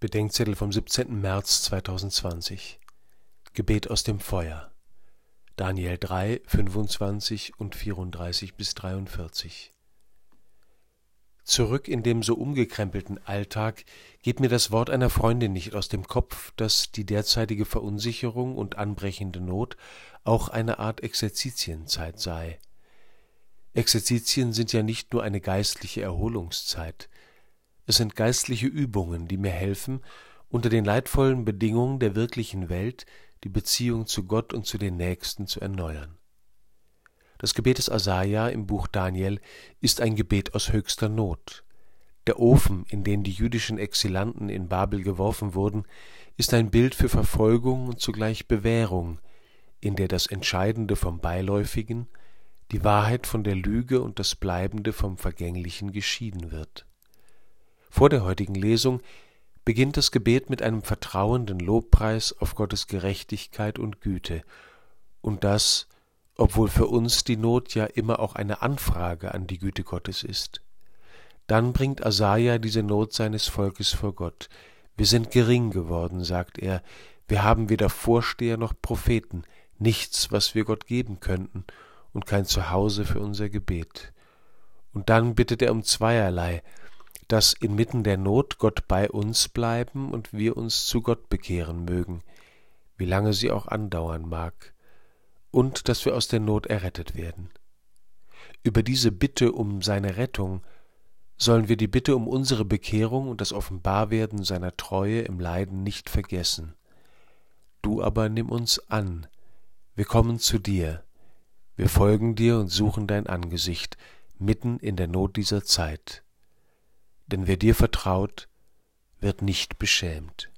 Bedenkzettel vom 17. März 2020 Gebet aus dem Feuer Daniel 3, 25 und 34 bis 43 Zurück in dem so umgekrempelten Alltag geht mir das Wort einer Freundin nicht aus dem Kopf, dass die derzeitige Verunsicherung und anbrechende Not auch eine Art Exerzitienzeit sei. Exerzitien sind ja nicht nur eine geistliche Erholungszeit, es sind geistliche Übungen, die mir helfen, unter den leidvollen Bedingungen der wirklichen Welt die Beziehung zu Gott und zu den Nächsten zu erneuern. Das Gebet des Asaja im Buch Daniel ist ein Gebet aus höchster Not. Der Ofen, in den die jüdischen Exilanten in Babel geworfen wurden, ist ein Bild für Verfolgung und zugleich Bewährung, in der das Entscheidende vom Beiläufigen, die Wahrheit von der Lüge und das Bleibende vom Vergänglichen geschieden wird. Vor der heutigen Lesung beginnt das Gebet mit einem vertrauenden Lobpreis auf Gottes Gerechtigkeit und Güte, und das, obwohl für uns die Not ja immer auch eine Anfrage an die Güte Gottes ist. Dann bringt Asaja diese Not seines Volkes vor Gott. Wir sind gering geworden, sagt er, wir haben weder Vorsteher noch Propheten, nichts, was wir Gott geben könnten, und kein Zuhause für unser Gebet. Und dann bittet er um zweierlei, dass inmitten der Not Gott bei uns bleiben und wir uns zu Gott bekehren mögen, wie lange sie auch andauern mag, und dass wir aus der Not errettet werden. Über diese Bitte um seine Rettung sollen wir die Bitte um unsere Bekehrung und das Offenbarwerden seiner Treue im Leiden nicht vergessen. Du aber nimm uns an, wir kommen zu dir, wir folgen dir und suchen dein Angesicht mitten in der Not dieser Zeit denn wer dir vertraut, wird nicht beschämt.